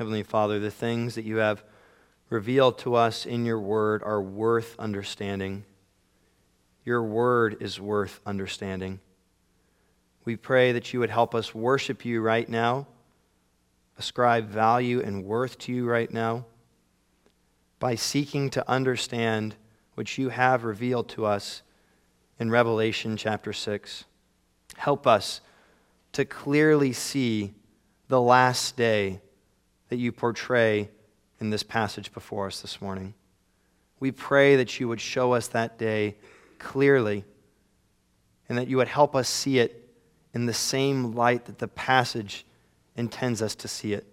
Heavenly Father, the things that you have revealed to us in your word are worth understanding. Your word is worth understanding. We pray that you would help us worship you right now, ascribe value and worth to you right now by seeking to understand what you have revealed to us in Revelation chapter 6. Help us to clearly see the last day that you portray in this passage before us this morning. We pray that you would show us that day clearly and that you would help us see it in the same light that the passage intends us to see it.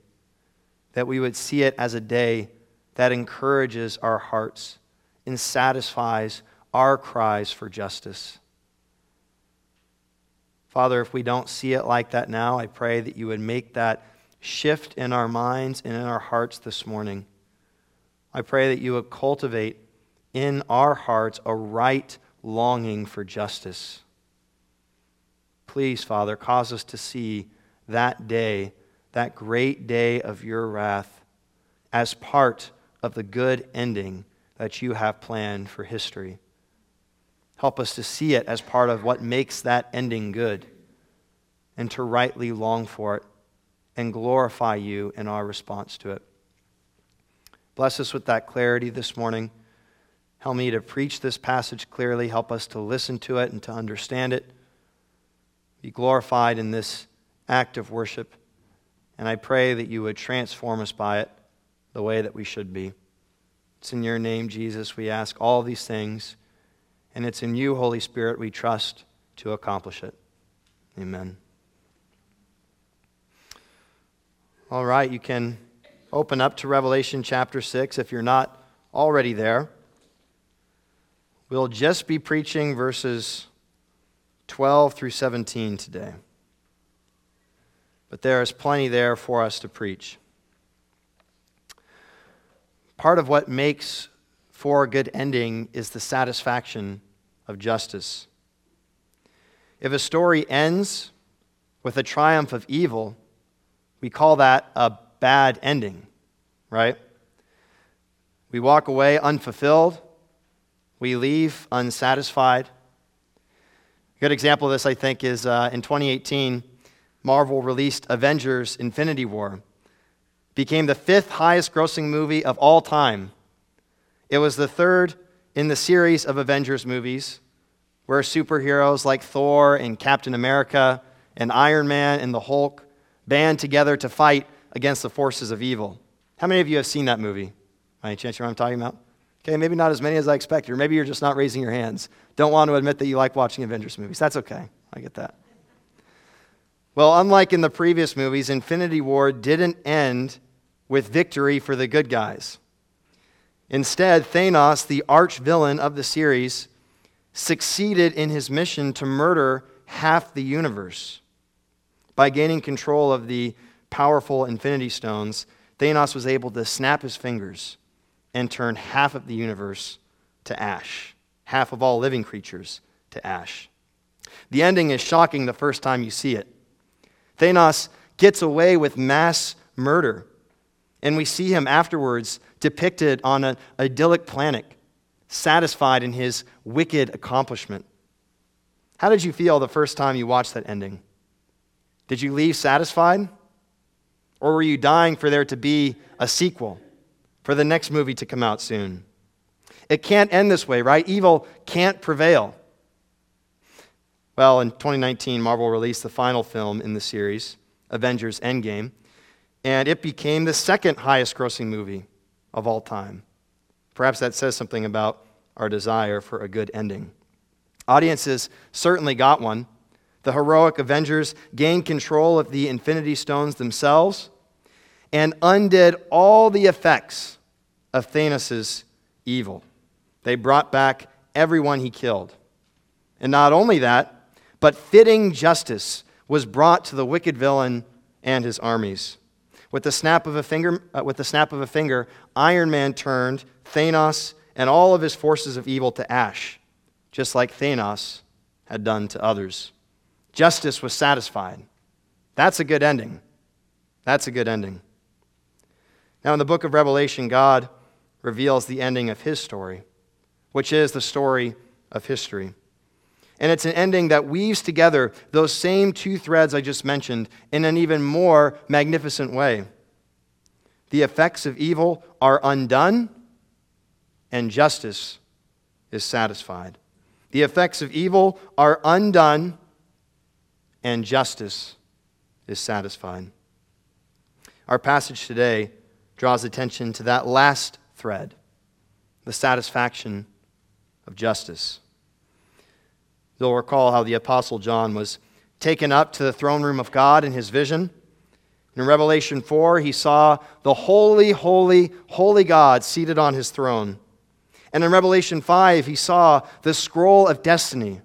That we would see it as a day that encourages our hearts and satisfies our cries for justice. Father, if we don't see it like that now, I pray that you would make that shift in our minds and in our hearts this morning. I pray that you would cultivate in our hearts a right longing for justice. Please, Father, cause us to see that day, that great day of your wrath, as part of the good ending that you have planned for history. Help us to see it as part of what makes that ending good and to rightly long for it and glorify you in our response to it. Bless us with that clarity this morning. Help me to preach this passage clearly. Help us to listen to it and to understand it. Be glorified in this act of worship. And I pray that you would transform us by it the way that we should be. It's in your name, Jesus, we ask all these things, and it's in you, Holy Spirit, we trust to accomplish it. Amen. All right, you can open up to Revelation chapter 6 if you're not already there. We'll just be preaching verses 12 through 17 today. But there is plenty there for us to preach part of what makes for a good ending is the satisfaction of justice. If a story ends with a triumph of evil, we call that a bad ending, right? We walk away unfulfilled, we leave unsatisfied. A good example of this, I think, is uh, in 2018, Marvel released Avengers Infinity War became the fifth highest grossing movie of all time. It was the third in the series of Avengers movies, where superheroes like Thor and Captain America and Iron Man and the Hulk band together to fight against the forces of evil. How many of you have seen that movie? Any chance you know what I'm talking about? Okay, maybe not as many as I expected, or maybe you're just not raising your hands. Don't want to admit that you like watching Avengers movies. That's okay. I get that. Well, unlike in the previous movies, Infinity War didn't end with victory for the good guys. Instead, Thanos, the arch villain of the series, succeeded in his mission to murder half the universe. By gaining control of the powerful Infinity Stones, Thanos was able to snap his fingers and turn half of the universe to ash, half of all living creatures to ash. The ending is shocking the first time you see it. Thanos gets away with mass murder and we see him afterwards depicted on an idyllic planet, satisfied in his wicked accomplishment. How did you feel the first time you watched that ending? Did you leave satisfied? Or were you dying for there to be a sequel, for the next movie to come out soon? It can't end this way, right? Evil can't prevail. Well, in 2019, Marvel released the final film in the series, Avengers Endgame and it became the second highest grossing movie of all time. Perhaps that says something about our desire for a good ending. Audiences certainly got one. The heroic Avengers gained control of the Infinity Stones themselves and undid all the effects of Thanos' evil. They brought back everyone he killed. And not only that, but fitting justice was brought to the wicked villain and his armies. With the snap of a finger, uh, with the snap of a finger, Iron Man turned Thanos and all of his forces of evil to ash, just like Thanos had done to others. Justice was satisfied. That's a good ending. That's a good ending. Now, in the book of Revelation, God reveals the ending of his story, which is the story of history. And it's an ending that weaves together those same two threads I just mentioned in an even more magnificent way. The effects of evil are undone, and justice is satisfied. The effects of evil are undone, and justice is satisfied. Our passage today draws attention to that last thread the satisfaction of justice. You'll recall how the Apostle John was taken up to the throne room of God in his vision. In Revelation 4, he saw the holy, holy, holy God seated on his throne. And in Revelation 5, he saw the scroll of destiny,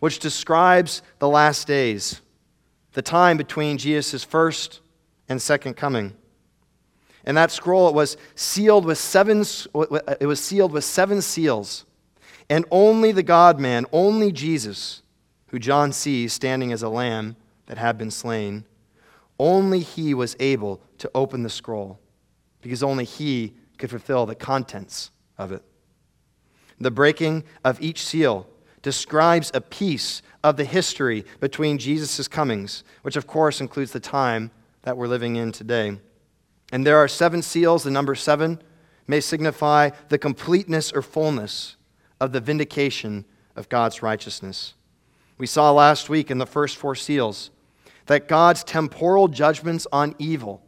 which describes the last days, the time between Jesus' first and second coming. And that scroll it was sealed with seven it was sealed with seven seals. And only the God man, only Jesus, who John sees standing as a lamb that had been slain, only he was able to open the scroll because only he could fulfill the contents of it. The breaking of each seal describes a piece of the history between Jesus' comings, which of course includes the time that we're living in today. And there are seven seals. The number seven may signify the completeness or fullness of the vindication of God's righteousness. We saw last week in the first four seals that God's temporal judgments on evil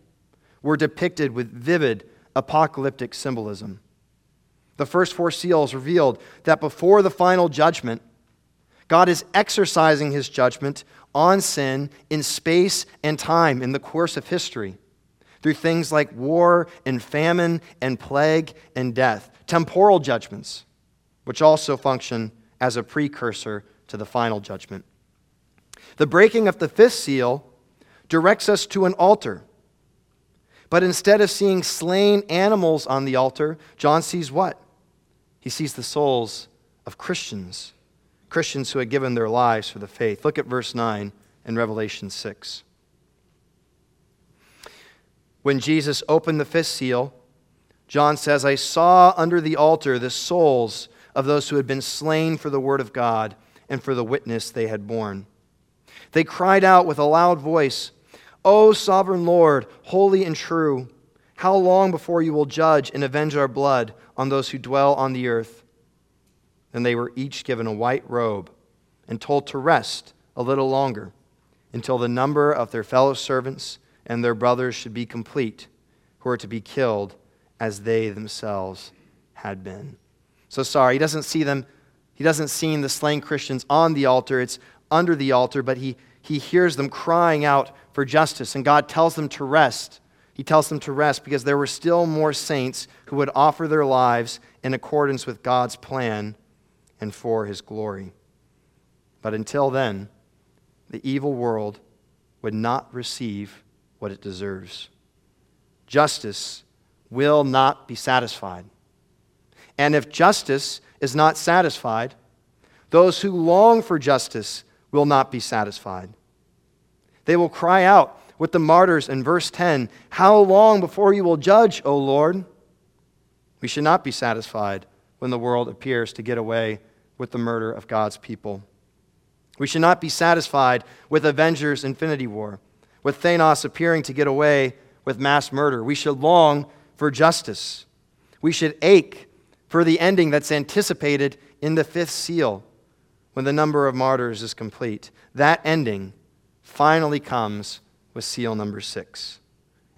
were depicted with vivid apocalyptic symbolism. The first four seals revealed that before the final judgment, God is exercising his judgment on sin in space and time in the course of history through things like war and famine and plague and death, temporal judgments which also function as a precursor to the final judgment. The breaking of the fifth seal directs us to an altar. But instead of seeing slain animals on the altar, John sees what? He sees the souls of Christians, Christians who had given their lives for the faith. Look at verse 9 in Revelation 6. When Jesus opened the fifth seal, John says, I saw under the altar the souls of those who had been slain for the word of God and for the witness they had borne. They cried out with a loud voice, O sovereign Lord, holy and true, how long before you will judge and avenge our blood on those who dwell on the earth? Then they were each given a white robe and told to rest a little longer until the number of their fellow servants and their brothers should be complete, who are to be killed as they themselves had been. So sorry, he doesn't see them, he doesn't see the slain Christians on the altar, it's under the altar, but he, he hears them crying out for justice, and God tells them to rest. He tells them to rest because there were still more saints who would offer their lives in accordance with God's plan and for his glory. But until then, the evil world would not receive what it deserves. Justice will not be satisfied. And if justice is not satisfied, those who long for justice will not be satisfied. They will cry out with the martyrs in verse 10 How long before you will judge, O Lord? We should not be satisfied when the world appears to get away with the murder of God's people. We should not be satisfied with Avengers Infinity War, with Thanos appearing to get away with mass murder. We should long for justice. We should ache for the ending that's anticipated in the fifth seal when the number of martyrs is complete. That ending finally comes with seal number six.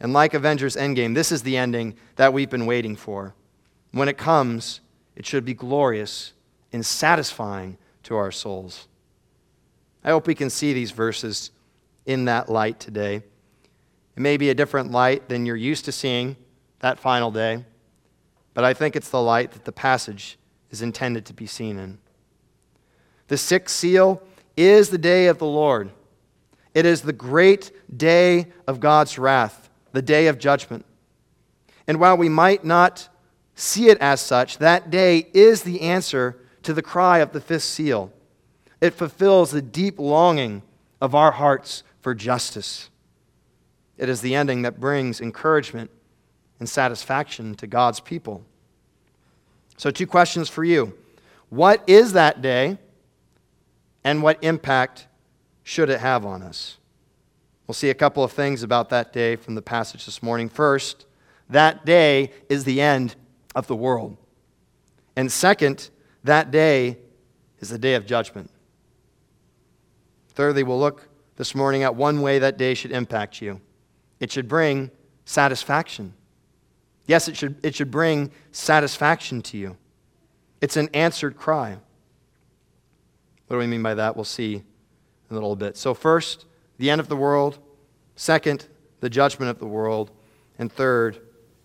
And like Avengers Endgame, this is the ending that we've been waiting for. When it comes, it should be glorious and satisfying to our souls. I hope we can see these verses in that light today. It may be a different light than you're used to seeing that final day but I think it's the light that the passage is intended to be seen in. The sixth seal is the day of the Lord. It is the great day of God's wrath, the day of judgment. And while we might not see it as such, that day is the answer to the cry of the fifth seal. It fulfills the deep longing of our hearts for justice. It is the ending that brings encouragement and satisfaction to God's people. So, two questions for you What is that day, and what impact should it have on us? We'll see a couple of things about that day from the passage this morning. First, that day is the end of the world. And second, that day is the day of judgment. Thirdly, we'll look this morning at one way that day should impact you it should bring satisfaction. Yes, it should, it should bring satisfaction to you. It's an answered cry. What do we mean by that? We'll see in a little bit. So, first, the end of the world. Second, the judgment of the world. And third,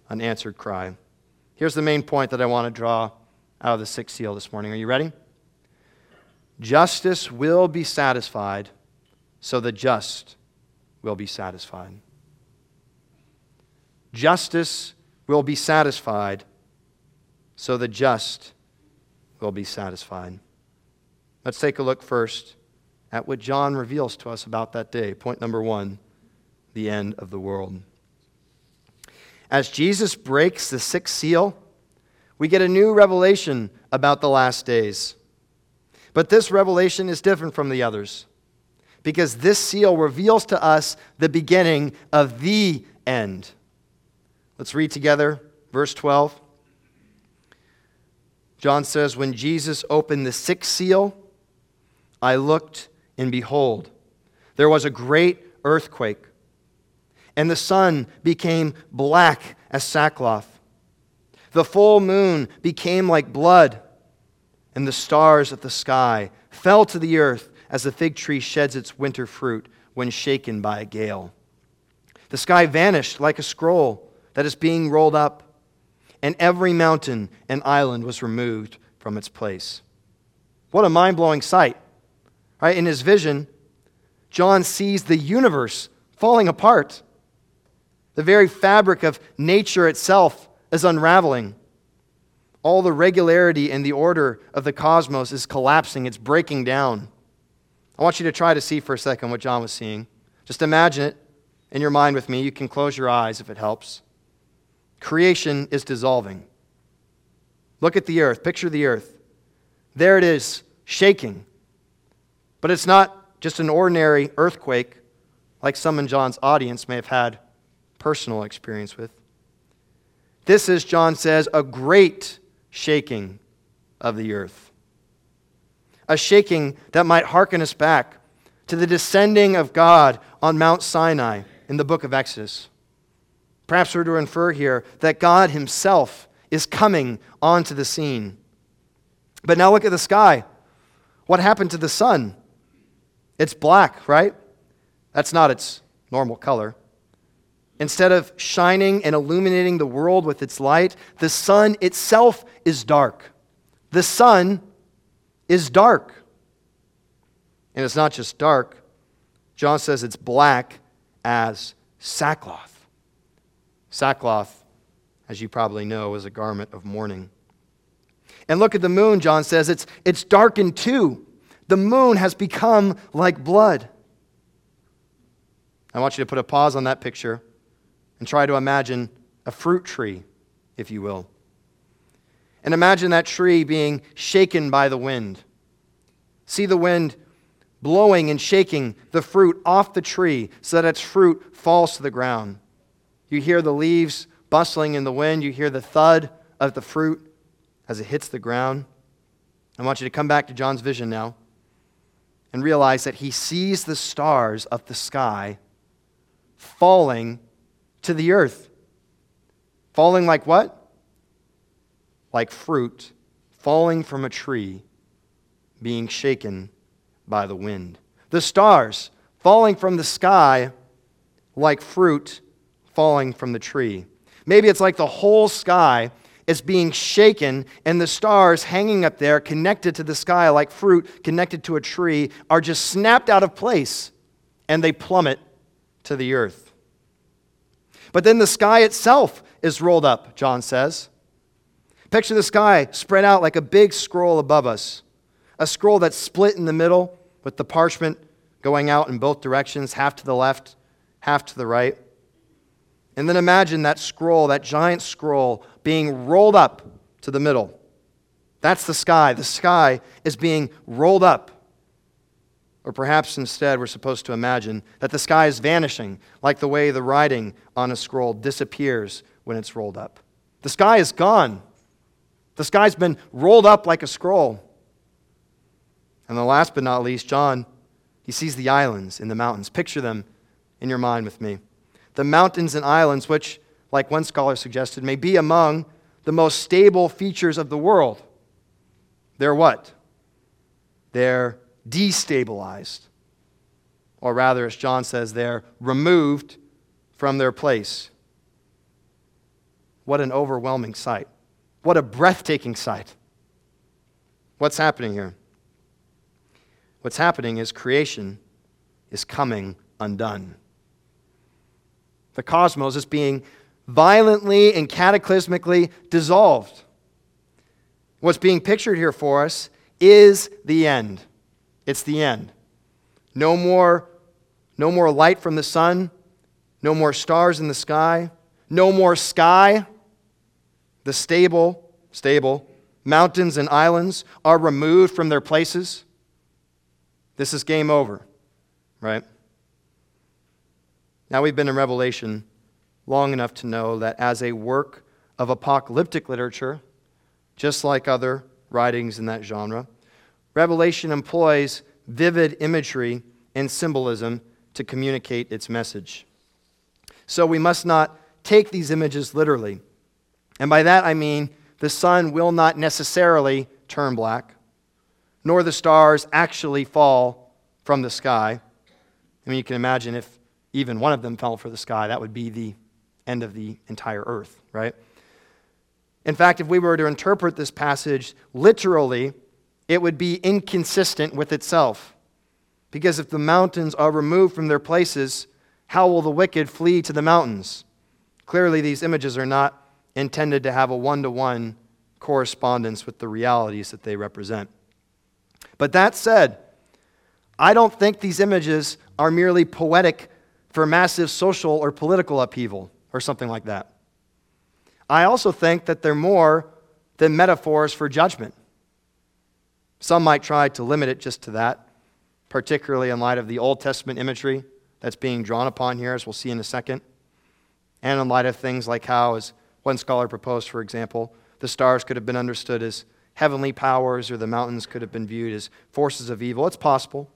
an answered cry. Here's the main point that I want to draw out of the sixth seal this morning. Are you ready? Justice will be satisfied, so the just will be satisfied. Justice will be satisfied, so the just will be satisfied. Let's take a look first at what John reveals to us about that day. Point number one the end of the world. As Jesus breaks the sixth seal, we get a new revelation about the last days. But this revelation is different from the others because this seal reveals to us the beginning of the end. Let's read together verse 12. John says, When Jesus opened the sixth seal, I looked, and behold, there was a great earthquake, and the sun became black as sackcloth the full moon became like blood, and the stars of the sky fell to the earth as the fig tree sheds its winter fruit when shaken by a gale. The sky vanished like a scroll that is being rolled up, and every mountain and island was removed from its place. What a mind blowing sight. Right? In his vision, John sees the universe falling apart. The very fabric of nature itself is unraveling. All the regularity and the order of the cosmos is collapsing, it's breaking down. I want you to try to see for a second what John was seeing. Just imagine it in your mind with me. You can close your eyes if it helps. Creation is dissolving. Look at the earth. Picture the earth. There it is, shaking. But it's not just an ordinary earthquake like some in John's audience may have had personal experience with. This is, John says, a great shaking of the earth. A shaking that might hearken us back to the descending of God on Mount Sinai in the book of Exodus. Perhaps we're to infer here that God Himself is coming onto the scene. But now look at the sky. What happened to the sun? It's black, right? That's not its normal color. Instead of shining and illuminating the world with its light, the sun itself is dark. The sun is dark. And it's not just dark, John says it's black as sackcloth. Sackcloth, as you probably know, is a garment of mourning. And look at the moon, John says it's, it's darkened too. The moon has become like blood. I want you to put a pause on that picture and try to imagine a fruit tree, if you will. And imagine that tree being shaken by the wind. See the wind blowing and shaking the fruit off the tree so that its fruit falls to the ground. You hear the leaves bustling in the wind, you hear the thud of the fruit as it hits the ground. I want you to come back to John's vision now and realize that he sees the stars of the sky falling to the earth. Falling like what? Like fruit falling from a tree being shaken by the wind. The stars falling from the sky like fruit falling from the tree. Maybe it's like the whole sky is being shaken, and the stars hanging up there, connected to the sky like fruit connected to a tree, are just snapped out of place and they plummet to the earth. But then the sky itself is rolled up, John says. Picture the sky spread out like a big scroll above us, a scroll that's split in the middle with the parchment going out in both directions, half to the left, half to the right. And then imagine that scroll, that giant scroll, being rolled up to the middle. That's the sky. The sky is being rolled up. Or perhaps instead, we're supposed to imagine that the sky is vanishing, like the way the writing on a scroll disappears when it's rolled up. The sky is gone. The sky's been rolled up like a scroll. And the last but not least, John, he sees the islands in the mountains. Picture them in your mind with me. The mountains and islands, which, like one scholar suggested, may be among the most stable features of the world. They're what? They're destabilized. Or rather, as John says, they're removed from their place. What an overwhelming sight. What a breathtaking sight. What's happening here? What's happening is creation is coming undone. The cosmos is being violently and cataclysmically dissolved. What's being pictured here for us is the end. It's the end. No more, no more light from the sun, no more stars in the sky, no more sky. The stable, stable, mountains and islands are removed from their places. This is game over, right? Now we've been in Revelation long enough to know that as a work of apocalyptic literature, just like other writings in that genre, Revelation employs vivid imagery and symbolism to communicate its message. So we must not take these images literally. And by that I mean the sun will not necessarily turn black, nor the stars actually fall from the sky. I mean, you can imagine if even one of them fell from the sky, that would be the end of the entire earth, right? In fact, if we were to interpret this passage literally, it would be inconsistent with itself. Because if the mountains are removed from their places, how will the wicked flee to the mountains? Clearly, these images are not intended to have a one to one correspondence with the realities that they represent. But that said, I don't think these images are merely poetic for massive social or political upheaval or something like that. I also think that they're more than metaphors for judgment. Some might try to limit it just to that, particularly in light of the Old Testament imagery that's being drawn upon here, as we'll see in a second, and in light of things like how, as one scholar proposed, for example, the stars could have been understood as heavenly powers or the mountains could have been viewed as forces of evil. It's possible.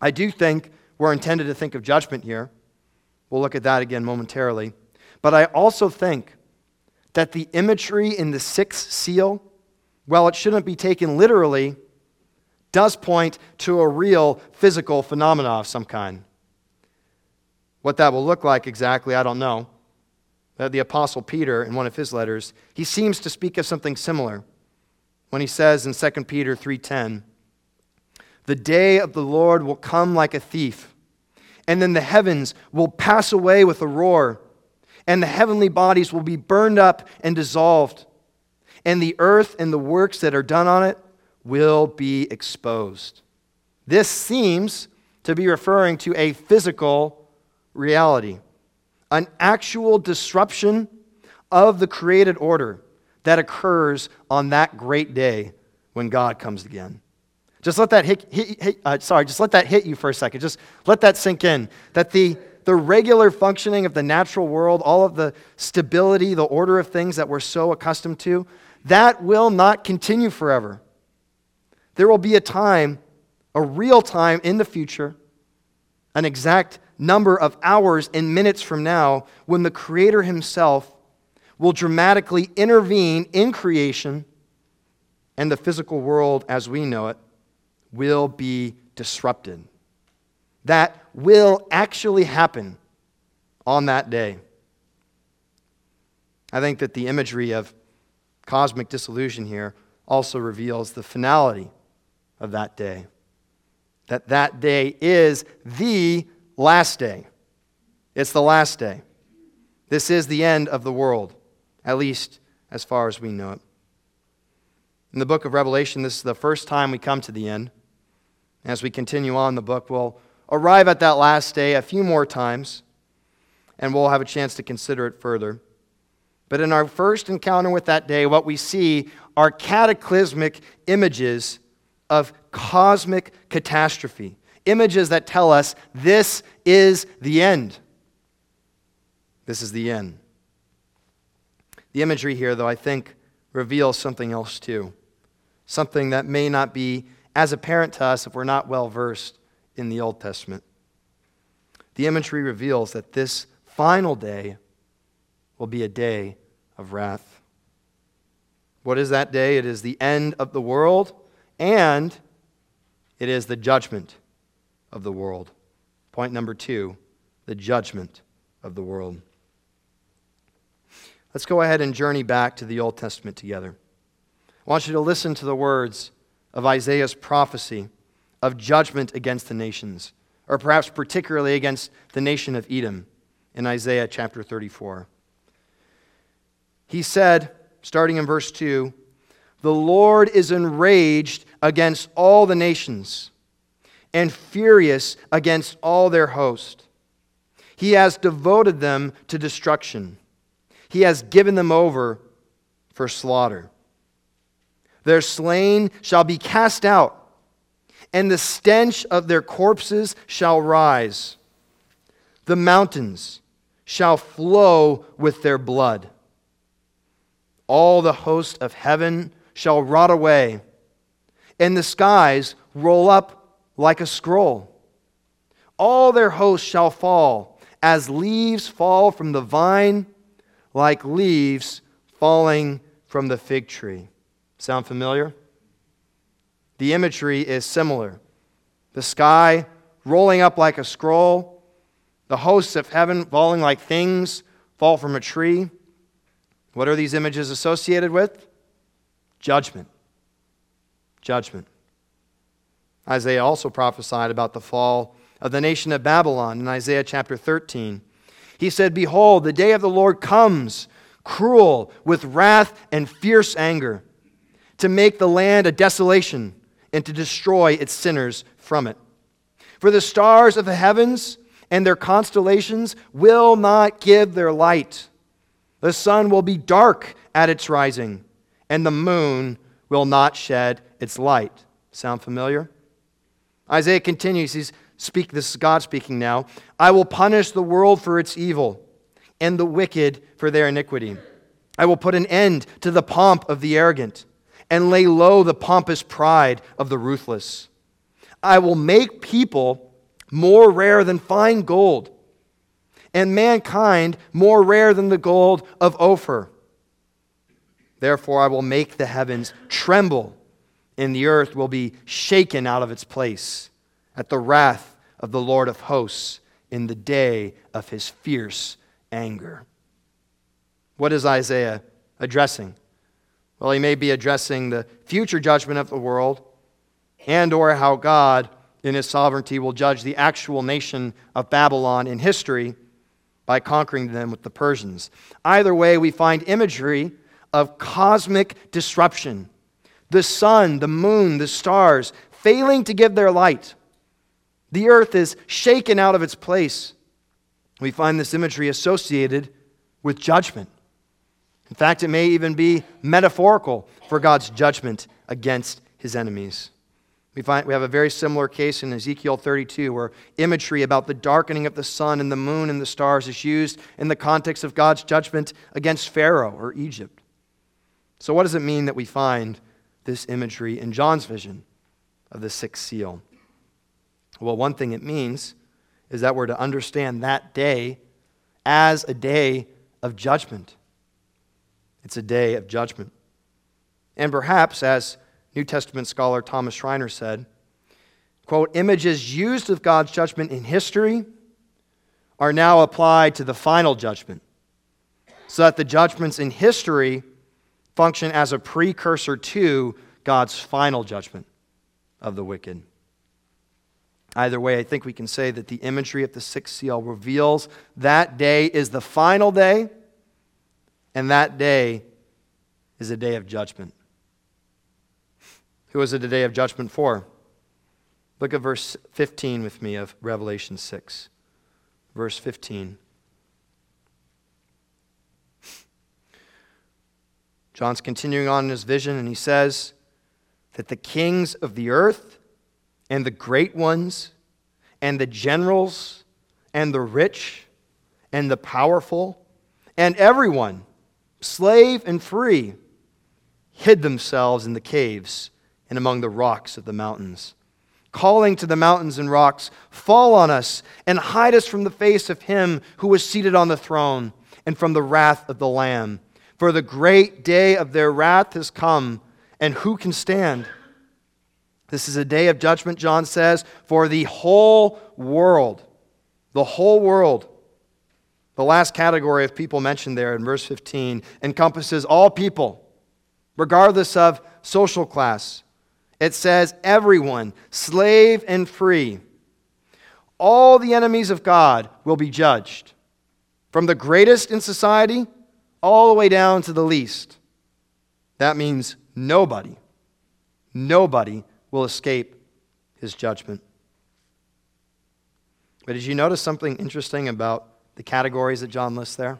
I do think we're intended to think of judgment here. We'll look at that again momentarily. But I also think that the imagery in the sixth seal while it shouldn't be taken literally, does point to a real physical phenomena of some kind. What that will look like exactly, I don't know. Uh, the Apostle Peter, in one of his letters, he seems to speak of something similar when he says in 2 Peter 3:10, "The day of the Lord will come like a thief, and then the heavens will pass away with a roar, and the heavenly bodies will be burned up and dissolved." And the earth and the works that are done on it will be exposed. This seems to be referring to a physical reality, an actual disruption of the created order that occurs on that great day when God comes again. Just let that hit, hit, hit uh, sorry, just let that hit you for a second. Just let that sink in. That the, the regular functioning of the natural world, all of the stability, the order of things that we're so accustomed to, that will not continue forever. There will be a time, a real time in the future, an exact number of hours and minutes from now, when the Creator Himself will dramatically intervene in creation and the physical world as we know it will be disrupted. That will actually happen on that day. I think that the imagery of cosmic dissolution here also reveals the finality of that day. That that day is the last day. It's the last day. This is the end of the world, at least as far as we know it. In the book of Revelation, this is the first time we come to the end. As we continue on the book, we'll arrive at that last day a few more times. and we'll have a chance to consider it further. But in our first encounter with that day, what we see are cataclysmic images of cosmic catastrophe, images that tell us this is the end. This is the end. The imagery here, though, I think reveals something else too, something that may not be as apparent to us if we're not well versed in the Old Testament. The imagery reveals that this final day will be a day of wrath. What is that day? It is the end of the world and it is the judgment of the world. Point number two the judgment of the world. Let's go ahead and journey back to the Old Testament together. I want you to listen to the words of Isaiah's prophecy of judgment against the nations, or perhaps particularly against the nation of Edom in Isaiah chapter 34. He said, starting in verse 2, The Lord is enraged against all the nations and furious against all their host. He has devoted them to destruction, he has given them over for slaughter. Their slain shall be cast out, and the stench of their corpses shall rise. The mountains shall flow with their blood. All the host of heaven shall rot away, and the skies roll up like a scroll. All their hosts shall fall, as leaves fall from the vine, like leaves falling from the fig tree. Sound familiar? The imagery is similar. The sky rolling up like a scroll, the hosts of heaven falling like things fall from a tree. What are these images associated with? Judgment. Judgment. Isaiah also prophesied about the fall of the nation of Babylon in Isaiah chapter 13. He said, Behold, the day of the Lord comes, cruel, with wrath and fierce anger, to make the land a desolation and to destroy its sinners from it. For the stars of the heavens and their constellations will not give their light. The sun will be dark at its rising, and the moon will not shed its light. Sound familiar? Isaiah continues. He's speak this is God speaking now. I will punish the world for its evil and the wicked for their iniquity. I will put an end to the pomp of the arrogant and lay low the pompous pride of the ruthless. I will make people more rare than fine gold and mankind more rare than the gold of Ophir. Therefore, I will make the heavens tremble, and the earth will be shaken out of its place at the wrath of the Lord of hosts in the day of his fierce anger. What is Isaiah addressing? Well, he may be addressing the future judgment of the world and or how God in his sovereignty will judge the actual nation of Babylon in history by conquering them with the Persians. Either way, we find imagery of cosmic disruption. The sun, the moon, the stars failing to give their light. The earth is shaken out of its place. We find this imagery associated with judgment. In fact, it may even be metaphorical for God's judgment against his enemies. We, find, we have a very similar case in Ezekiel 32, where imagery about the darkening of the sun and the moon and the stars is used in the context of God's judgment against Pharaoh or Egypt. So, what does it mean that we find this imagery in John's vision of the sixth seal? Well, one thing it means is that we're to understand that day as a day of judgment. It's a day of judgment. And perhaps, as New Testament scholar Thomas Schreiner said, quote, images used of God's judgment in history are now applied to the final judgment, so that the judgments in history function as a precursor to God's final judgment of the wicked. Either way, I think we can say that the imagery of the sixth seal reveals that day is the final day, and that day is a day of judgment. Who is it the day of judgment for? Look at verse 15 with me of Revelation 6. Verse 15. John's continuing on in his vision, and he says that the kings of the earth and the great ones and the generals and the rich and the powerful and everyone, slave and free, hid themselves in the caves and among the rocks of the mountains, calling to the mountains and rocks, Fall on us and hide us from the face of him who was seated on the throne and from the wrath of the Lamb. For the great day of their wrath has come, and who can stand? This is a day of judgment, John says, for the whole world. The whole world. The last category of people mentioned there in verse 15 encompasses all people, regardless of social class. It says everyone, slave and free. All the enemies of God will be judged, from the greatest in society all the way down to the least. That means nobody, nobody will escape his judgment. But did you notice something interesting about the categories that John lists there?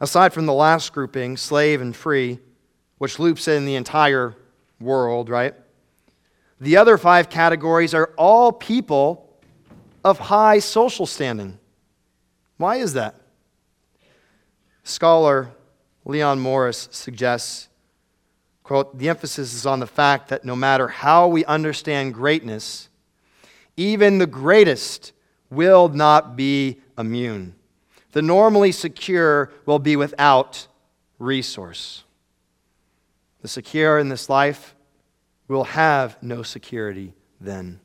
Aside from the last grouping, slave and free, which loops in the entire world, right? The other five categories are all people of high social standing. Why is that? Scholar Leon Morris suggests, quote, the emphasis is on the fact that no matter how we understand greatness, even the greatest will not be immune. The normally secure will be without resource. The secure in this life will have no security then.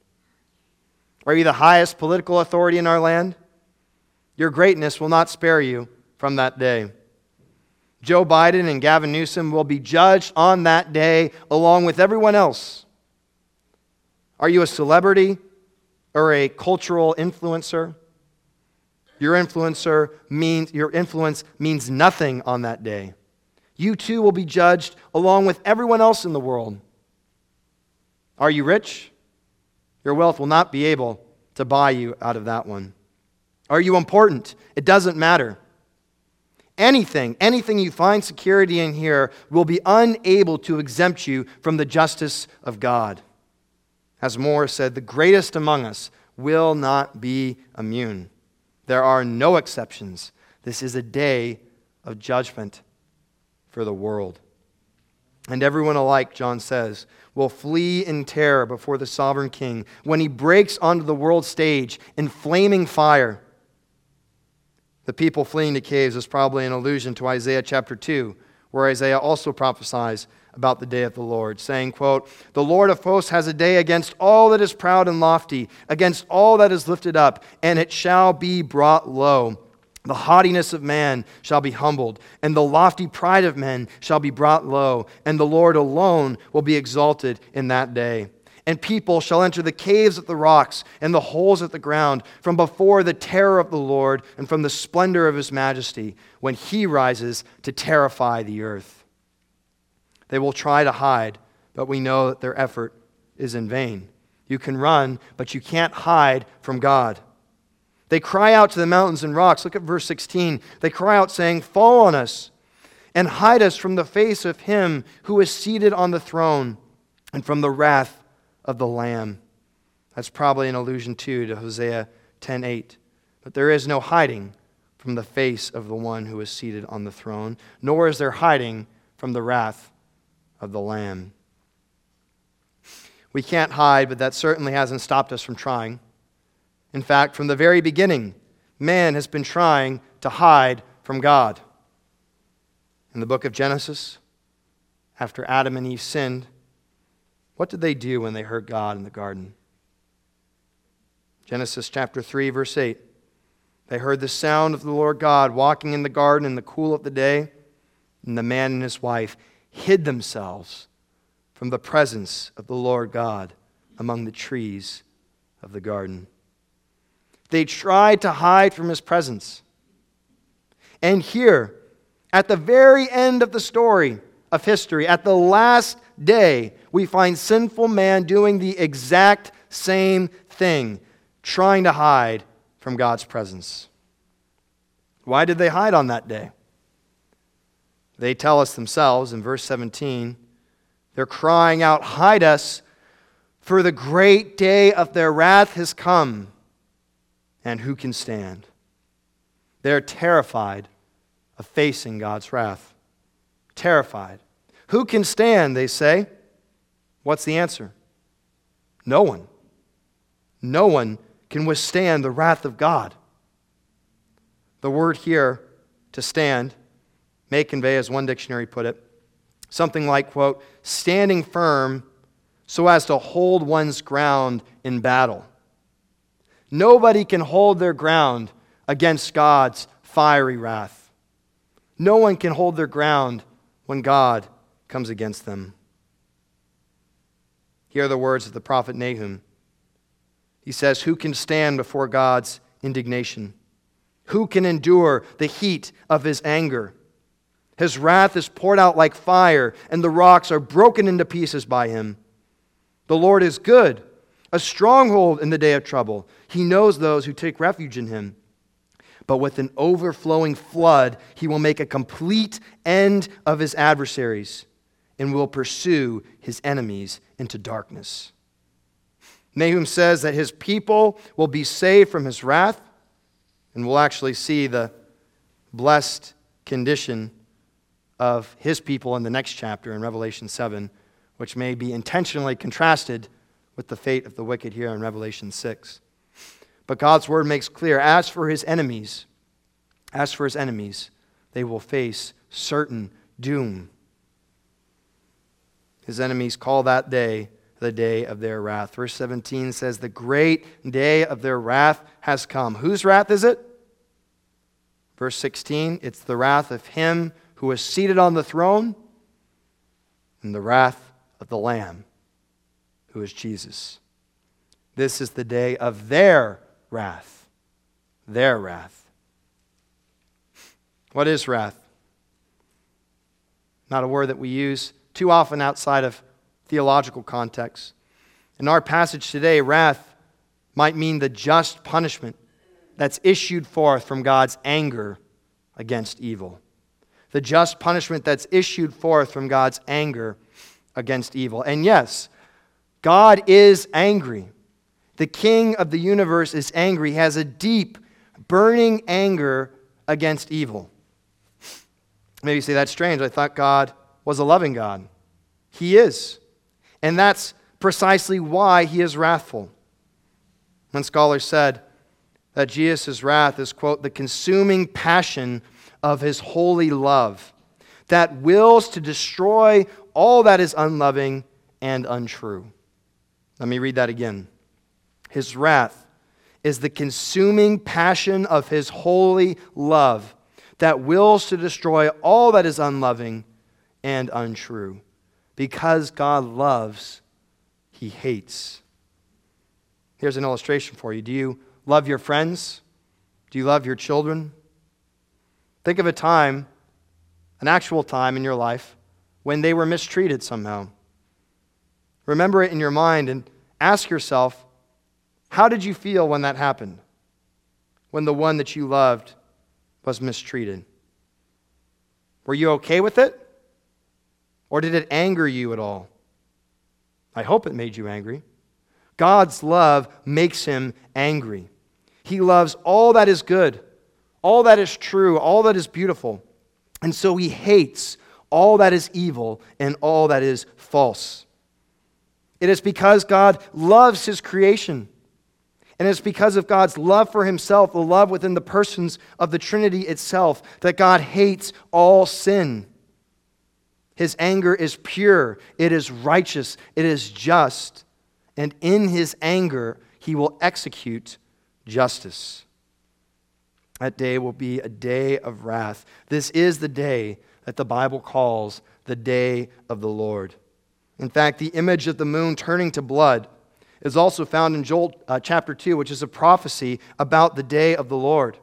Are you the highest political authority in our land? Your greatness will not spare you from that day. Joe Biden and Gavin Newsom will be judged on that day along with everyone else. Are you a celebrity or a cultural influencer? Your influencer means your influence means nothing on that day. You too will be judged along with everyone else in the world. Are you rich? Your wealth will not be able to buy you out of that one. Are you important? It doesn't matter. Anything, anything you find security in here will be unable to exempt you from the justice of God. As Moore said, the greatest among us will not be immune. There are no exceptions. This is a day of judgment for the world. And everyone alike, John says, will flee in terror before the sovereign king when he breaks onto the world stage in flaming fire the people fleeing to caves is probably an allusion to Isaiah chapter 2, where Isaiah also prophesies about the day of the Lord, saying, quote, The Lord of hosts has a day against all that is proud and lofty, against all that is lifted up, and it shall be brought low. The haughtiness of man shall be humbled, and the lofty pride of men shall be brought low, and the Lord alone will be exalted in that day and people shall enter the caves of the rocks and the holes of the ground from before the terror of the Lord and from the splendor of his majesty when he rises to terrify the earth. They will try to hide, but we know that their effort is in vain. You can run, but you can't hide from God. They cry out to the mountains and rocks. Look at verse 16. They cry out, saying, Fall on us and hide us from the face of him who is seated on the throne and from the wrath of the Lamb. That's probably an allusion too to Hosea 10:8. But there is no hiding from the face of the one who is seated on the throne, nor is there hiding from the wrath of the Lamb. We can't hide, but that certainly hasn't stopped us from trying. In fact, from the very beginning, man has been trying to hide from God. In the book of Genesis, after Adam and Eve sinned, what did they do when they heard God in the garden? Genesis chapter 3, verse 8. They heard the sound of the Lord God walking in the garden in the cool of the day, and the man and his wife hid themselves from the presence of the Lord God among the trees of the garden. They tried to hide from his presence. And here, at the very end of the story of history, at the last day, we find sinful man doing the exact same thing, trying to hide from God's presence. Why did they hide on that day? They tell us themselves in verse 17, they're crying out, Hide us, for the great day of their wrath has come, and who can stand? They're terrified of facing God's wrath. Terrified. Who can stand, they say? What's the answer? No one. No one can withstand the wrath of God. The word here, to stand, may convey, as one dictionary put it, something like, quote, standing firm so as to hold one's ground in battle. Nobody can hold their ground against God's fiery wrath. No one can hold their ground when God comes against them. Here are the words of the prophet Nahum. He says, Who can stand before God's indignation? Who can endure the heat of his anger? His wrath is poured out like fire, and the rocks are broken into pieces by him. The Lord is good, a stronghold in the day of trouble. He knows those who take refuge in him. But with an overflowing flood, he will make a complete end of his adversaries and will pursue his enemies into darkness. Nahum says that his people will be saved from his wrath, and we'll actually see the blessed condition of his people in the next chapter in Revelation 7, which may be intentionally contrasted with the fate of the wicked here in Revelation 6. But God's word makes clear as for his enemies, as for his enemies, they will face certain doom. His enemies call that day the day of their wrath. Verse 17 says, The great day of their wrath has come. Whose wrath is it? Verse 16, it's the wrath of him who is seated on the throne and the wrath of the Lamb, who is Jesus. This is the day of their wrath. Their wrath. What is wrath? Not a word that we use too often outside of theological context. In our passage today, wrath might mean the just punishment that's issued forth from God's anger against evil. The just punishment that's issued forth from God's anger against evil. And yes, God is angry. The king of the universe is angry, he has a deep, burning anger against evil. Maybe you say that's strange. I thought God was a loving God. He is. And that's precisely why he is wrathful. One scholar said that Jesus' wrath is, quote, the consuming passion of his holy love that wills to destroy all that is unloving and untrue. Let me read that again. His wrath is the consuming passion of his holy love that wills to destroy all that is unloving and untrue. Because God loves, he hates. Here's an illustration for you. Do you love your friends? Do you love your children? Think of a time, an actual time in your life, when they were mistreated somehow. Remember it in your mind and ask yourself how did you feel when that happened? When the one that you loved was mistreated? Were you okay with it? Or did it anger you at all? I hope it made you angry. God's love makes him angry. He loves all that is good, all that is true, all that is beautiful. And so he hates all that is evil and all that is false. It is because God loves his creation. And it's because of God's love for himself, the love within the persons of the Trinity itself, that God hates all sin. His anger is pure, it is righteous, it is just, and in his anger, he will execute justice. That day will be a day of wrath. This is the day that the Bible calls the day of the Lord. In fact, the image of the moon turning to blood is also found in Joel uh, chapter 2, which is a prophecy about the day of the Lord.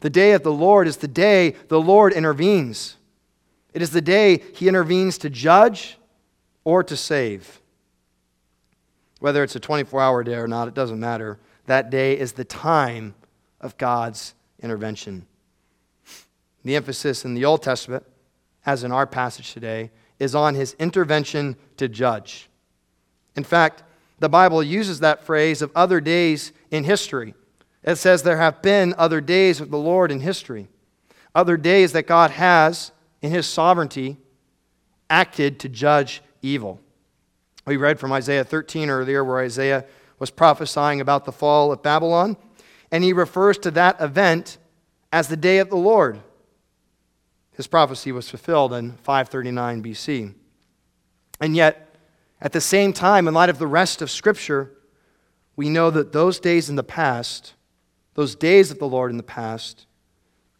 The day of the Lord is the day the Lord intervenes. It is the day he intervenes to judge or to save. Whether it's a 24 hour day or not, it doesn't matter. That day is the time of God's intervention. The emphasis in the Old Testament as in our passage today, is on his intervention to judge. In fact, the Bible uses that phrase of other days in history. It says there have been other days of the Lord in history, other days that God has, in his sovereignty, acted to judge evil. We read from Isaiah 13 earlier, where Isaiah was prophesying about the fall of Babylon, and he refers to that event as the day of the Lord. His prophecy was fulfilled in 539 BC. And yet, at the same time, in light of the rest of Scripture, we know that those days in the past, those days of the Lord in the past,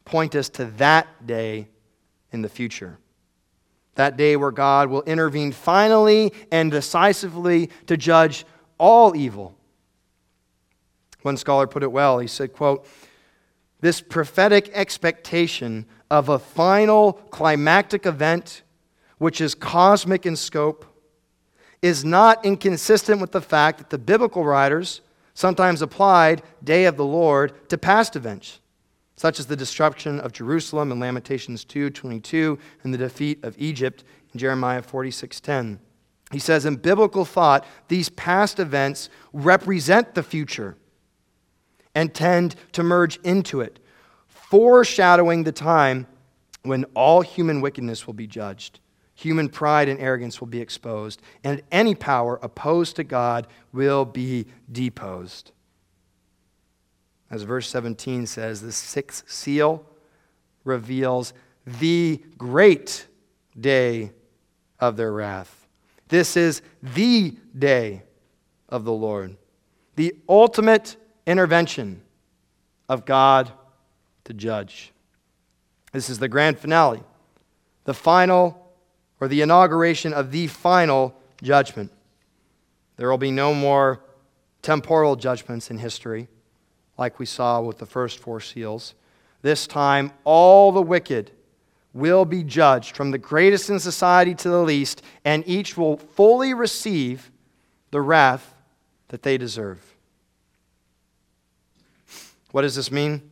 point us to that day in the future. That day where God will intervene finally and decisively to judge all evil. One scholar put it well. He said, quote, this prophetic expectation of a final climactic event which is cosmic in scope is not inconsistent with the fact that the biblical writers sometimes applied day of the Lord to past events such as the destruction of Jerusalem in Lamentations 2:22 and the defeat of Egypt in Jeremiah 46:10. He says in biblical thought these past events represent the future and tend to merge into it, foreshadowing the time when all human wickedness will be judged. Human pride and arrogance will be exposed, and any power opposed to God will be deposed. As verse 17 says, the sixth seal reveals the great day of their wrath. This is the day of the Lord, the ultimate intervention of God to judge. This is the grand finale, the final or the inauguration of the final judgment. There will be no more temporal judgments in history like we saw with the first four seals. This time, all the wicked will be judged, from the greatest in society to the least, and each will fully receive the wrath that they deserve. What does this mean?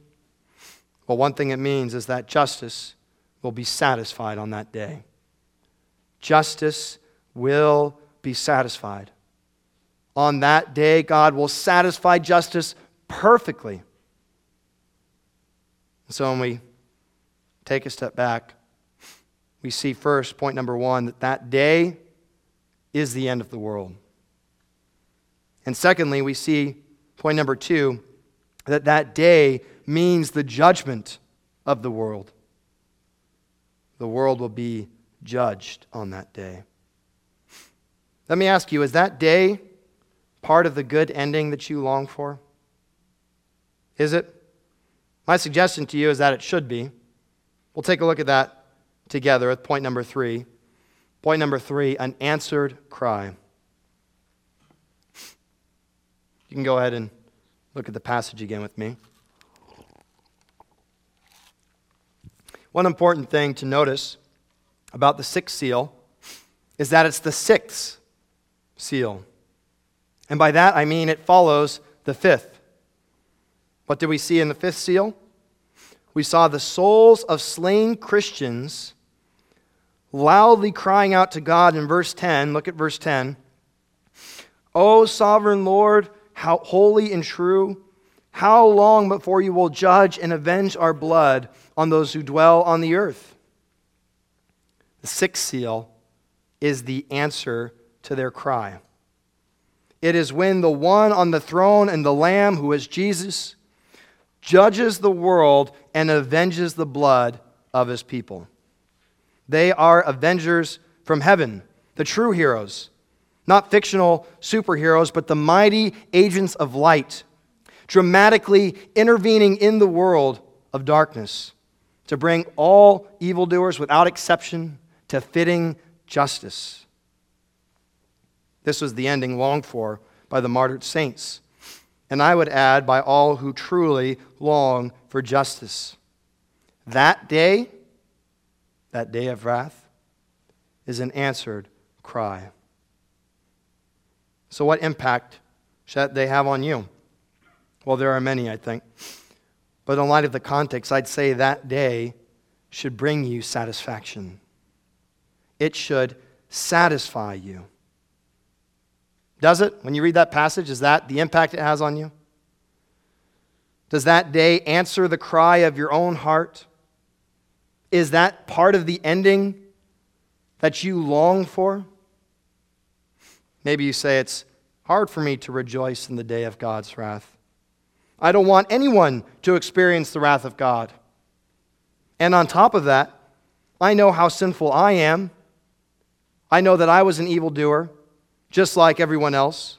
Well, one thing it means is that justice will be satisfied on that day. Justice will be satisfied. On that day, God will satisfy justice perfectly. So when we take a step back, we see first, point number one, that that day is the end of the world. And secondly, we see, point number two, that that day means the judgment of the world. The world will be judged on that day. Let me ask you, is that day part of the good ending that you long for? Is it? My suggestion to you is that it should be. We'll take a look at that together at point number three. Point number three an answered cry. You can go ahead and look at the passage again with me. One important thing to notice about the sixth seal is that it's the sixth seal. And by that I mean it follows the fifth. What did we see in the fifth seal? We saw the souls of slain Christians loudly crying out to God in verse 10. Look at verse 10. O sovereign Lord, how holy and true, how long before you will judge and avenge our blood on those who dwell on the earth? The sixth seal is the answer to their cry. It is when the one on the throne and the Lamb, who is Jesus, judges the world, and avenges the blood of his people. They are avengers from heaven, the true heroes, not fictional superheroes, but the mighty agents of light, dramatically intervening in the world of darkness to bring all evildoers without exception to fitting justice. This was the ending longed for by the martyred saints and I would add, by all who truly long for justice. That day, that day of wrath, is an answered cry. So, what impact should they have on you? Well, there are many, I think. But in light of the context, I'd say that day should bring you satisfaction. it should satisfy you. Does it? When you read that passage, is that the impact it has on you? Does that day answer the cry of your own heart? Is that part of the ending that you long for? Maybe you say it's hard for me to rejoice in the day of God's wrath. I don't want anyone to experience the wrath of God. And on top of that, I know how sinful I am. I know that I was an evildoer, just like everyone else,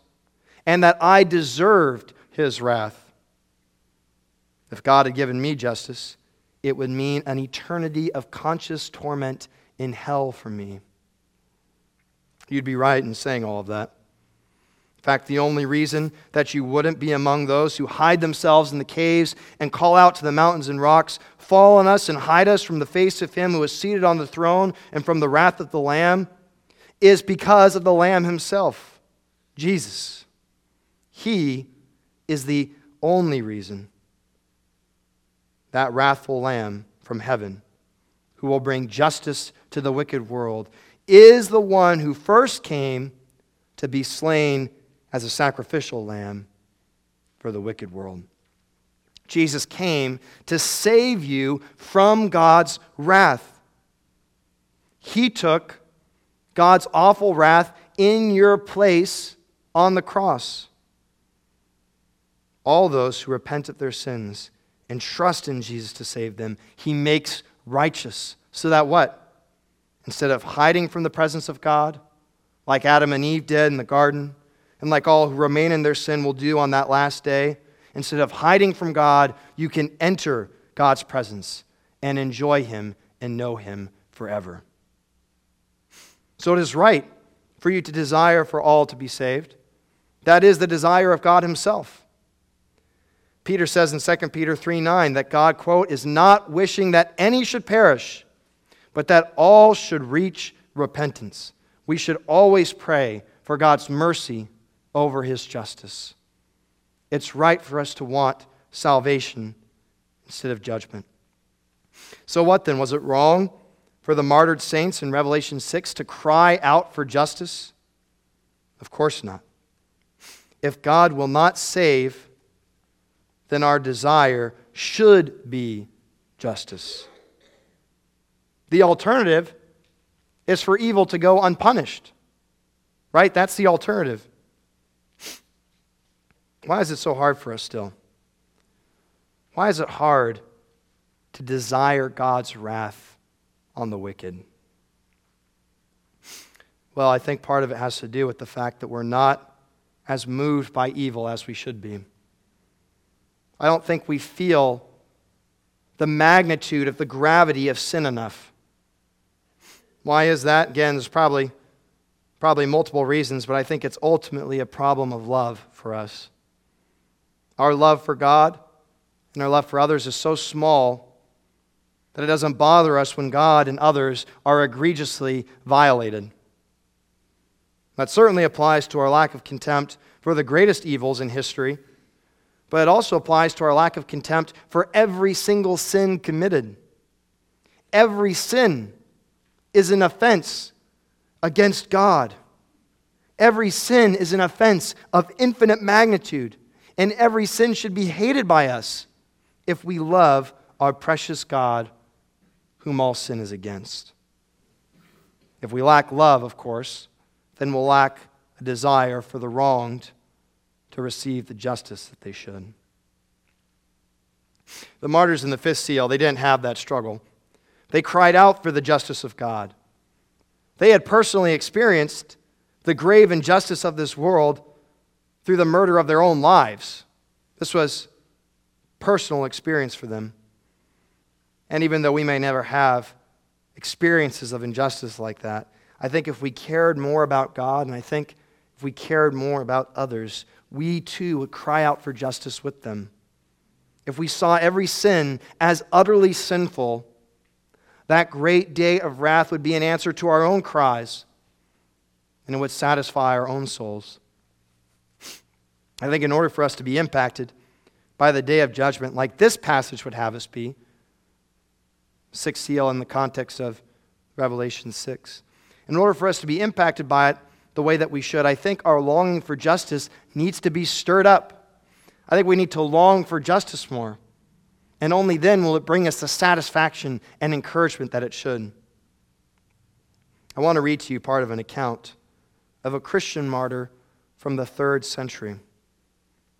and that I deserved his wrath. If God had given me justice, it would mean an eternity of conscious torment in hell for me. You'd be right in saying all of that. In fact, the only reason that you wouldn't be among those who hide themselves in the caves and call out to the mountains and rocks, Fall on us and hide us from the face of him who is seated on the throne and from the wrath of the Lamb, is because of the Lamb himself, Jesus. He is the only reason that wrathful Lamb from heaven, who will bring justice to the wicked world, is the one who first came to be slain as a sacrificial lamb for the wicked world. Jesus came to save you from God's wrath. He took God's awful wrath in your place on the cross. All those who repent of their sins and trust in Jesus to save them, he makes righteous. So that what? Instead of hiding from the presence of God, like Adam and Eve did in the garden, and like all who remain in their sin will do on that last day, instead of hiding from God, you can enter God's presence and enjoy Him and know Him forever. So it is right for you to desire for all to be saved. That is the desire of God Himself. Peter says in 2 Peter 3 9 that God, quote, is not wishing that any should perish, but that all should reach repentance. We should always pray for God's mercy over his justice. It's right for us to want salvation instead of judgment. So, what then? Was it wrong for the martyred saints in Revelation 6 to cry out for justice? Of course not. If God will not save, then our desire should be justice. The alternative is for evil to go unpunished. Right? That's the alternative. Why is it so hard for us still? Why is it hard to desire God's wrath on the wicked? Well, I think part of it has to do with the fact that we're not as moved by evil as we should be. I don't think we feel the magnitude of the gravity of sin enough. Why is that? Again, there's probably, probably multiple reasons, but I think it's ultimately a problem of love for us. Our love for God and our love for others is so small that it doesn't bother us when God and others are egregiously violated. That certainly applies to our lack of contempt for the greatest evils in history, but it also applies to our lack of contempt for every single sin committed. Every sin is an offense against God. Every sin is an offense of infinite magnitude and every sin should be hated by us if we love our precious God, whom all sin is against. If we lack love, of course, then we'll lack a desire for the wronged to receive the justice that they should. The martyrs in the fifth seal, they didn't have that struggle. They cried out for the justice of God. They had personally experienced the grave injustice of this world through the murder of their own lives. This was personal experience for them. And even though we may never have experiences of injustice like that, I think if we cared more about God, and I think if we cared more about others, we too would cry out for justice with them. If we saw every sin as utterly sinful, that great day of wrath would be an answer to our own cries, and it would satisfy our own souls. I think in order for us to be impacted by the day of judgment, like this passage would have us be, sixth seal in the context of Revelation 6, in order for us to be impacted by it the way that we should, I think our longing for justice needs to be stirred up. I think we need to long for justice more. And only then will it bring us the satisfaction and encouragement that it should. I want to read to you part of an account of a Christian martyr from the third century.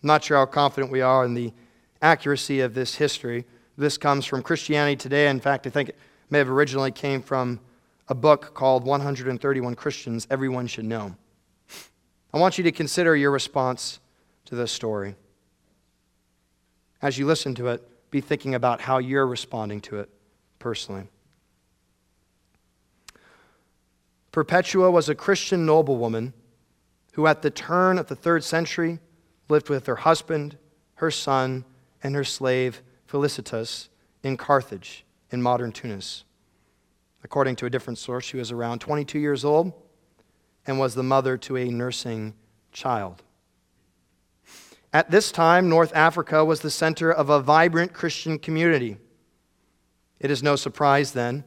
I'm not sure how confident we are in the accuracy of this history. This comes from Christianity Today. In fact, I think it may have originally came from a book called 131 Christians Everyone Should Know. I want you to consider your response to this story. As you listen to it, be thinking about how you're responding to it personally. Perpetua was a Christian noblewoman who, at the turn of the third century, lived with her husband, her son, and her slave Felicitas in Carthage, in modern Tunis. According to a different source, she was around 22 years old and was the mother to a nursing child. At this time, North Africa was the center of a vibrant Christian community. It is no surprise then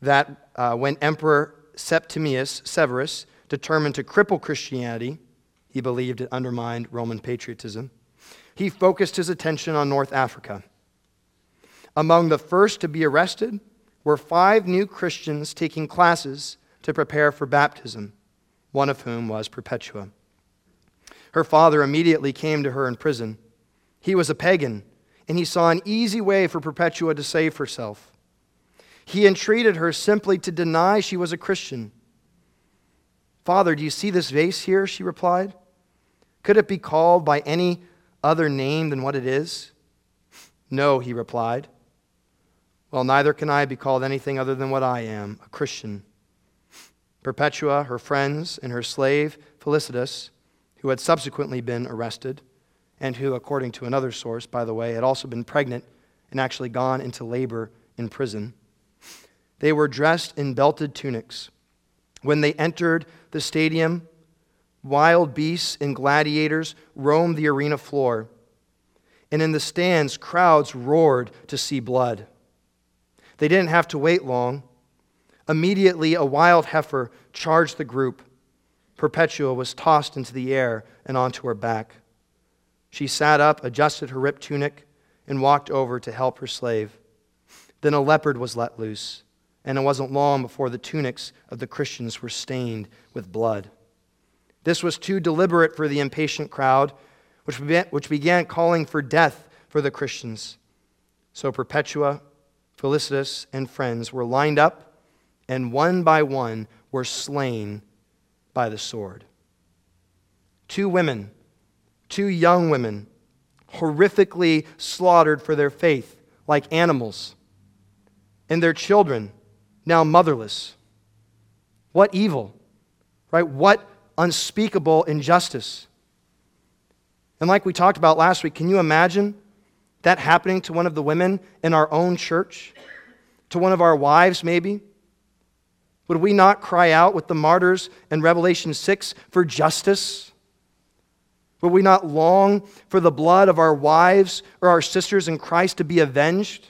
that uh, when Emperor Septimius Severus determined to cripple Christianity, he believed it undermined Roman patriotism, he focused his attention on North Africa. Among the first to be arrested were five new Christians taking classes to prepare for baptism, one of whom was Perpetua. Her father immediately came to her in prison. He was a pagan, and he saw an easy way for Perpetua to save herself. He entreated her simply to deny she was a Christian. Father, do you see this vase here? She replied. Could it be called by any other name than what it is? No, he replied. Well, neither can I be called anything other than what I am, a Christian. Perpetua, her friends, and her slave, Felicitas, who had subsequently been arrested, and who, according to another source, by the way, had also been pregnant and actually gone into labor in prison. They were dressed in belted tunics. When they entered the stadium, wild beasts and gladiators roamed the arena floor, and in the stands, crowds roared to see blood. They didn't have to wait long. Immediately, a wild heifer charged the group Perpetua was tossed into the air and onto her back. She sat up, adjusted her ripped tunic, and walked over to help her slave. Then a leopard was let loose, and it wasn't long before the tunics of the Christians were stained with blood. This was too deliberate for the impatient crowd, which which began calling for death for the Christians. So Perpetua, Felicitas, and friends were lined up, and one by one were slain by the sword. Two women, two young women, horrifically slaughtered for their faith like animals, and their children now motherless. What evil, right? What unspeakable injustice. And like we talked about last week, can you imagine that happening to one of the women in our own church? To one of our wives, maybe? Would we not cry out with the martyrs in Revelation 6 for justice? Would we not long for the blood of our wives or our sisters in Christ to be avenged?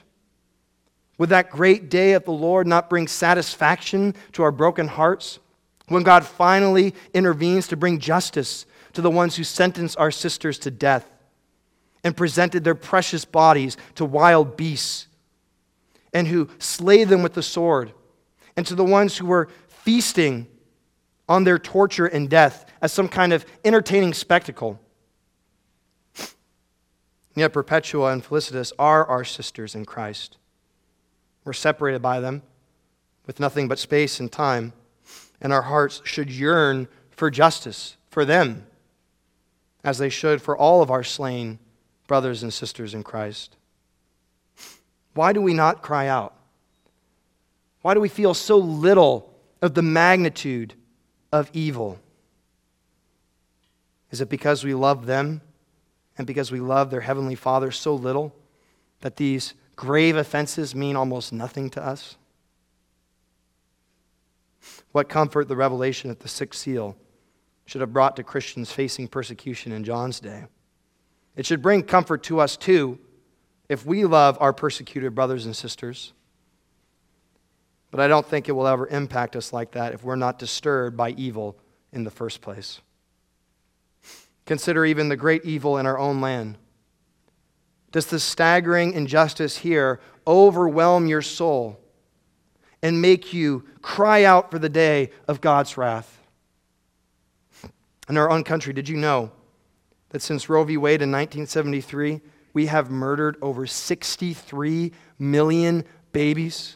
Would that great day of the Lord not bring satisfaction to our broken hearts? When God finally intervenes to bring justice to the ones who sentenced our sisters to death and presented their precious bodies to wild beasts and who slay them with the sword and to the ones who were feasting on their torture and death as some kind of entertaining spectacle. Yet Perpetua and Felicitas are our sisters in Christ. We're separated by them with nothing but space and time, and our hearts should yearn for justice for them, as they should for all of our slain brothers and sisters in Christ. Why do we not cry out? Why do we feel so little of the magnitude of evil? Is it because we love them and because we love their Heavenly Father so little that these grave offenses mean almost nothing to us? What comfort the revelation at the sixth seal should have brought to Christians facing persecution in John's day. It should bring comfort to us too if we love our persecuted brothers and sisters. But I don't think it will ever impact us like that if we're not disturbed by evil in the first place. Consider even the great evil in our own land. Does the staggering injustice here overwhelm your soul and make you cry out for the day of God's wrath? In our own country, did you know that since Roe v. Wade in 1973, we have murdered over 63 million babies?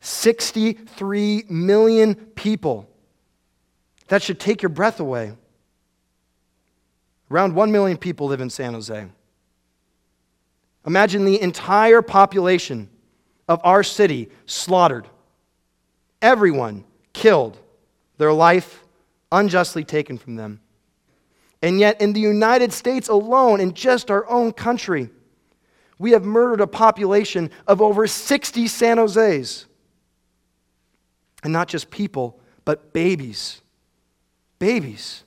63 million people. That should take your breath away. Around 1 million people live in San Jose. Imagine the entire population of our city slaughtered. Everyone killed, their life unjustly taken from them. And yet, in the United States alone, in just our own country, we have murdered a population of over 60 San Jose's. And not just people, but babies. Babies.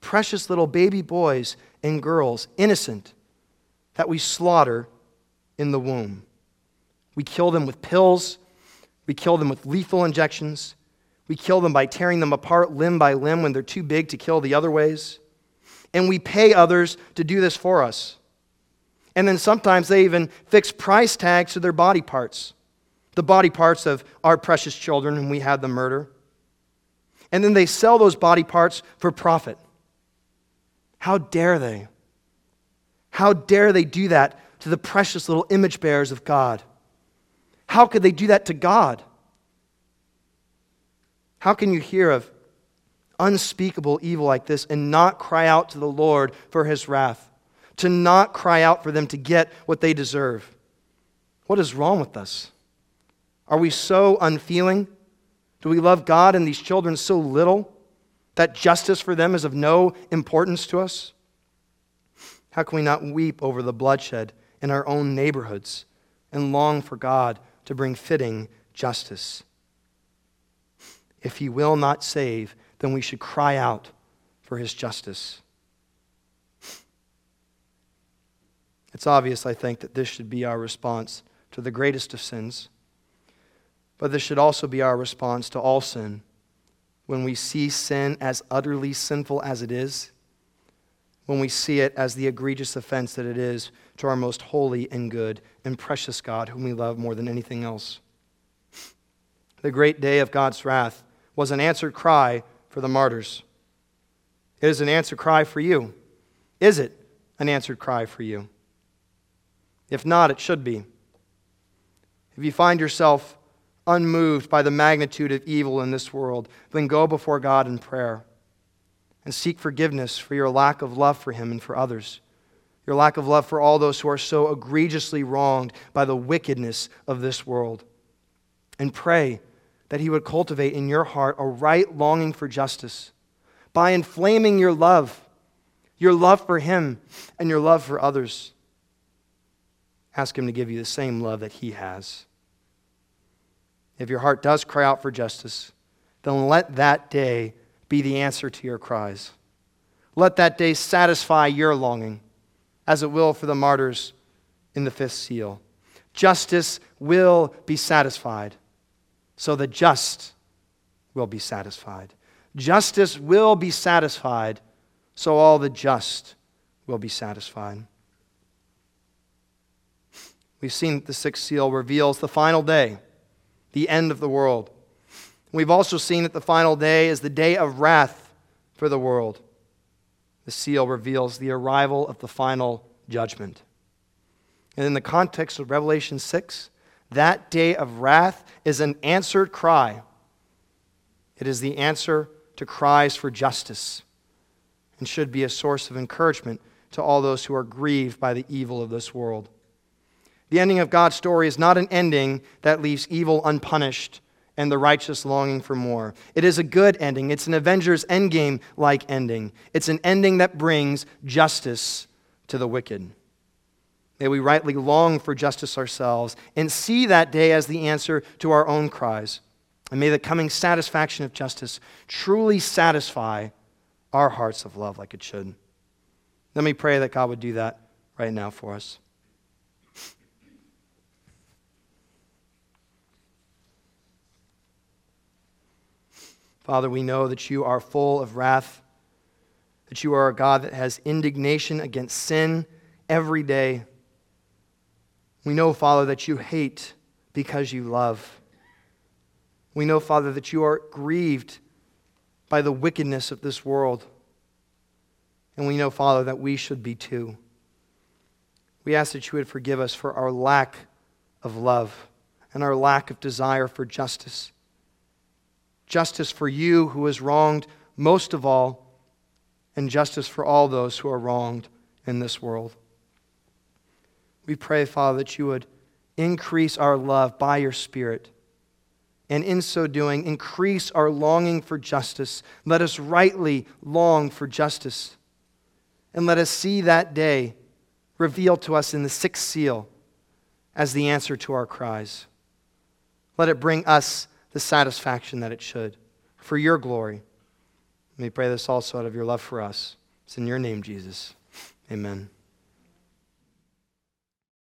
Precious little baby boys and girls, innocent that we slaughter in the womb. We kill them with pills, we kill them with lethal injections, we kill them by tearing them apart limb by limb when they're too big to kill the other ways. And we pay others to do this for us. And then sometimes they even fix price tags to their body parts, the body parts of our precious children whom we had them murder. And then they sell those body parts for profit. How dare they? How dare they do that to the precious little image bearers of God? How could they do that to God? How can you hear of unspeakable evil like this and not cry out to the Lord for his wrath? To not cry out for them to get what they deserve? What is wrong with us? Are we so unfeeling? Do we love God and these children so little that justice for them is of no importance to us? How can we not weep over the bloodshed in our own neighborhoods and long for God to bring fitting justice? If He will not save, then we should cry out for His justice. It's obvious, I think, that this should be our response to the greatest of sins. But this should also be our response to all sin. When we see sin as utterly sinful as it is, when we see it as the egregious offense that it is to our most holy and good and precious God, whom we love more than anything else. The great day of God's wrath was an answered cry for the martyrs. It is an answered cry for you. Is it an answered cry for you? If not, it should be. If you find yourself unmoved by the magnitude of evil in this world, then go before God in prayer and seek forgiveness for your lack of love for Him and for others, your lack of love for all those who are so egregiously wronged by the wickedness of this world. And pray that He would cultivate in your heart a right longing for justice by inflaming your love, your love for Him, and your love for others. Ask Him to give you the same love that He has. If your heart does cry out for justice, then let that day be the answer to your cries. Let that day satisfy your longing, as it will for the martyrs in the fifth seal. Justice will be satisfied, so the just will be satisfied. Justice will be satisfied, so all the just will be satisfied. We've seen that the sixth seal reveals the final day, the end of the world. We've also seen that the final day is the day of wrath for the world. The seal reveals the arrival of the final judgment. And in the context of Revelation 6, that day of wrath is an answered cry. It is the answer to cries for justice and should be a source of encouragement to all those who are grieved by the evil of this world. The ending of God's story is not an ending that leaves evil unpunished and the righteous longing for more. It is a good ending. It's an Avengers Endgame like ending. It's an ending that brings justice to the wicked. May we rightly long for justice ourselves and see that day as the answer to our own cries. And may the coming satisfaction of justice truly satisfy our hearts of love like it should. Let me pray that God would do that right now for us. Father, we know that you are full of wrath, that you are a God that has indignation against sin every day. We know, Father, that you hate because you love. We know, Father, that you are grieved by the wickedness of this world. And we know, Father, that we should be too. We ask that you would forgive us for our lack of love and our lack of desire for justice. Justice for you who is wronged most of all, and justice for all those who are wronged in this world. We pray, Father, that you would increase our love by your Spirit. And in so doing, increase our longing for justice. Let us rightly long for justice. And let us see that day revealed to us in the sixth seal as the answer to our cries. Let it bring us the satisfaction that it should for your glory. We pray this also out of your love for us. It's in your name, Jesus. Amen.